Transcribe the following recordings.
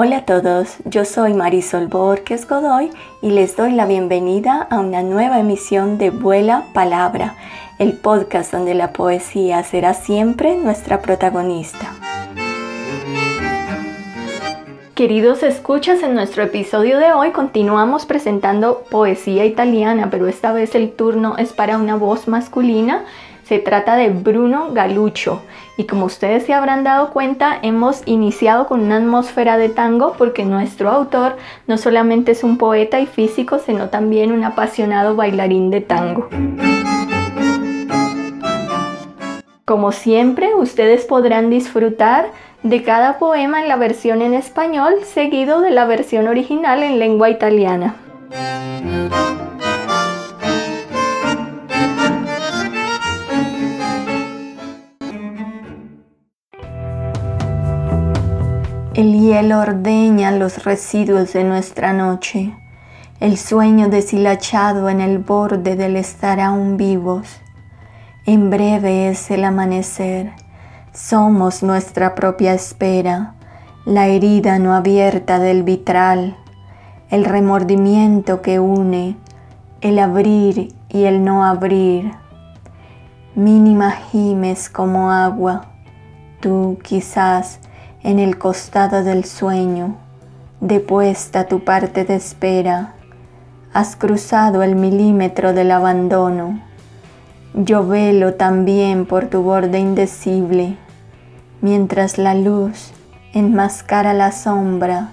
Hola a todos, yo soy Marisol Borges Godoy y les doy la bienvenida a una nueva emisión de Vuela Palabra, el podcast donde la poesía será siempre nuestra protagonista. Queridos escuchas, en nuestro episodio de hoy continuamos presentando poesía italiana, pero esta vez el turno es para una voz masculina se trata de Bruno Galucho y como ustedes se habrán dado cuenta hemos iniciado con una atmósfera de tango porque nuestro autor no solamente es un poeta y físico sino también un apasionado bailarín de tango. Como siempre, ustedes podrán disfrutar de cada poema en la versión en español seguido de la versión original en lengua italiana. El hielo ordeña los residuos de nuestra noche, el sueño deshilachado en el borde del estar aún vivos. En breve es el amanecer, somos nuestra propia espera, la herida no abierta del vitral, el remordimiento que une, el abrir y el no abrir. Mínima gimes como agua, tú quizás en el costado del sueño, depuesta tu parte de espera, has cruzado el milímetro del abandono. Yo velo también por tu borde indecible, mientras la luz enmascara la sombra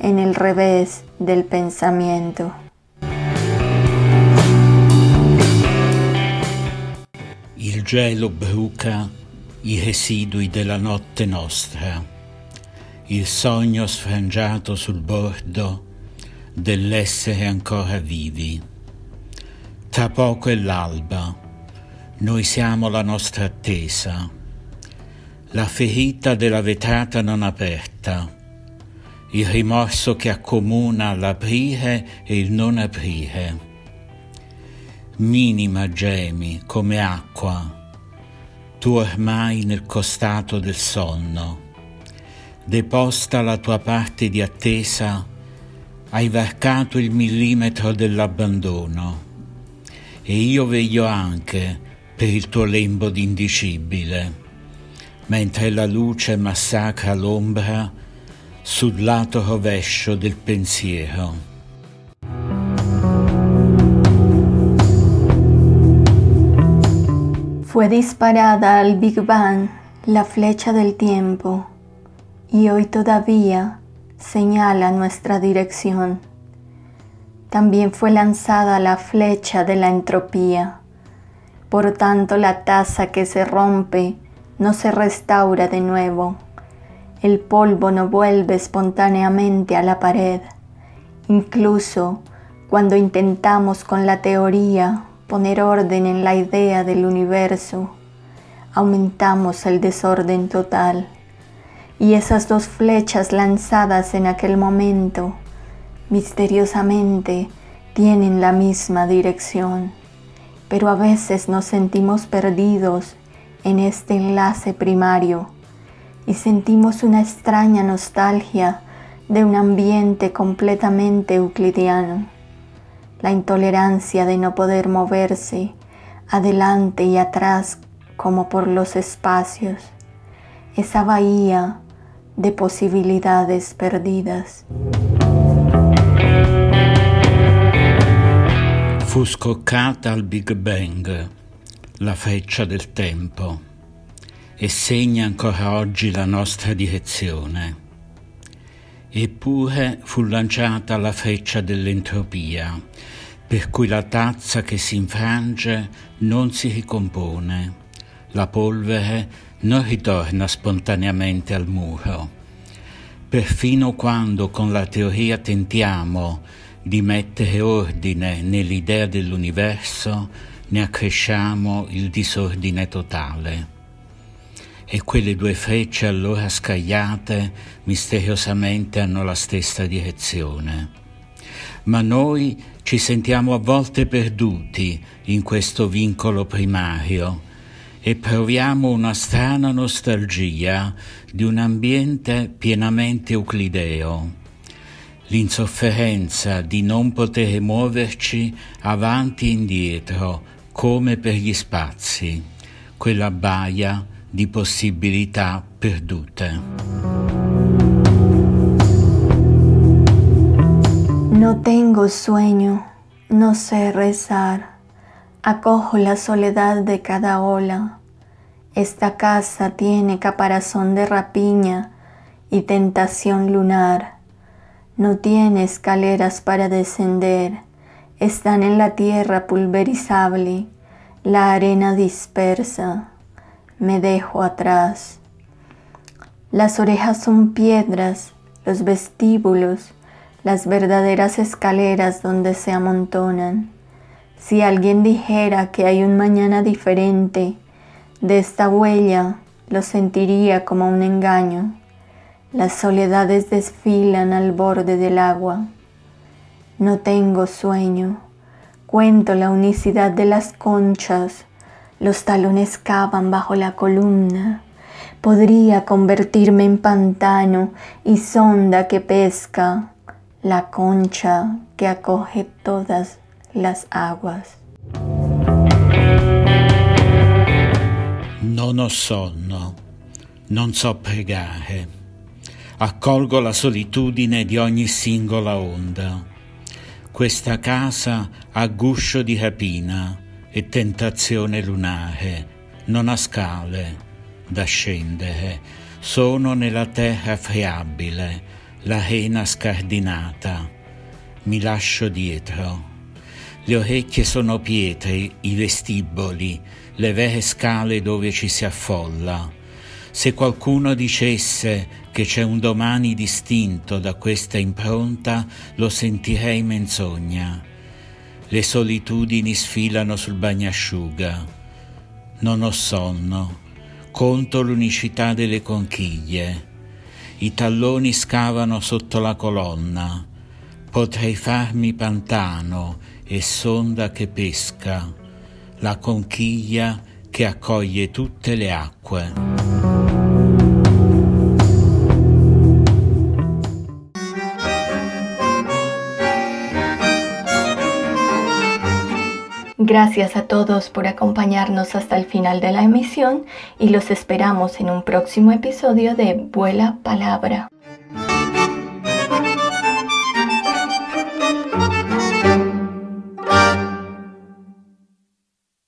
en el revés del pensamiento. Il gelo bruca i residui della notte nostra. Il sogno sfrangiato sul bordo dell'essere ancora vivi. Tra poco è l'alba, noi siamo la nostra attesa, la ferita della vetrata non aperta, il rimorso che accomuna l'aprire e il non aprire. Minima gemi come acqua, tu ormai nel costato del sonno deposta la tua parte di attesa, hai varcato il millimetro dell'abbandono. E io veglio anche per il tuo lembo d'indicibile, mentre la luce massacra l'ombra sul lato rovescio del pensiero. Fue disparada al Big Bang la flecha del tiempo y hoy todavía señala nuestra dirección. También fue lanzada la flecha de la entropía. Por tanto, la taza que se rompe no se restaura de nuevo. El polvo no vuelve espontáneamente a la pared. Incluso cuando intentamos con la teoría poner orden en la idea del universo, aumentamos el desorden total y esas dos flechas lanzadas en aquel momento misteriosamente tienen la misma dirección, pero a veces nos sentimos perdidos en este enlace primario y sentimos una extraña nostalgia de un ambiente completamente euclidiano, la intolerancia de no poder moverse adelante y atrás como por los espacios, esa bahía de posibilidades perdidas. Fu scoccata al Big Bang la freccia del tempo e segna ancora oggi la nostra direzione. Eppure fu lanciata la freccia dell'entropia, per cui la tazza che si infrange non si ricompone, la polvere non ritorna spontaneamente al muro, perfino quando con la teoria tentiamo di mettere ordine nell'idea dell'universo, ne accresciamo il disordine totale. E quelle due frecce allora scagliate misteriosamente hanno la stessa direzione. Ma noi ci sentiamo a volte perduti in questo vincolo primario e proviamo una strana nostalgia di un ambiente pienamente euclideo. L'insofferenza di non poter muoverci avanti e indietro come per gli spazi, quella baia di possibilità perdute. No tengo sueño, no sé rezar. Acojo la soledad de cada ola. Esta casa tiene caparazón de rapiña y tentación lunar. No tiene escaleras para descender. Están en la tierra pulverizable, la arena dispersa. Me dejo atrás. Las orejas son piedras, los vestíbulos, las verdaderas escaleras donde se amontonan. Si alguien dijera que hay un mañana diferente de esta huella, lo sentiría como un engaño. Las soledades desfilan al borde del agua. No tengo sueño. Cuento la unicidad de las conchas. Los talones cavan bajo la columna. Podría convertirme en pantano y sonda que pesca, la concha que acoge todas las aguas. Non ho sonno, non so pregare, accolgo la solitudine di ogni singola onda. Questa casa ha guscio di rapina e tentazione lunare, non ha scale da scendere, sono nella terra friabile, la rena scardinata, mi lascio dietro. Le orecchie sono pietre, i vestiboli, le vere scale dove ci si affolla. Se qualcuno dicesse che c'è un domani distinto da questa impronta, lo sentirei menzogna. Le solitudini sfilano sul bagnasciuga. Non ho sonno. Conto l'unicità delle conchiglie. I talloni scavano sotto la colonna. Potrei farmi pantano e sonda che pesca, la conchiglia che accoglie tutte le acque. Gracias a todos por acompañarnos hasta el final de la emisión y los esperamos en un próximo episodio de Vuela Palabra.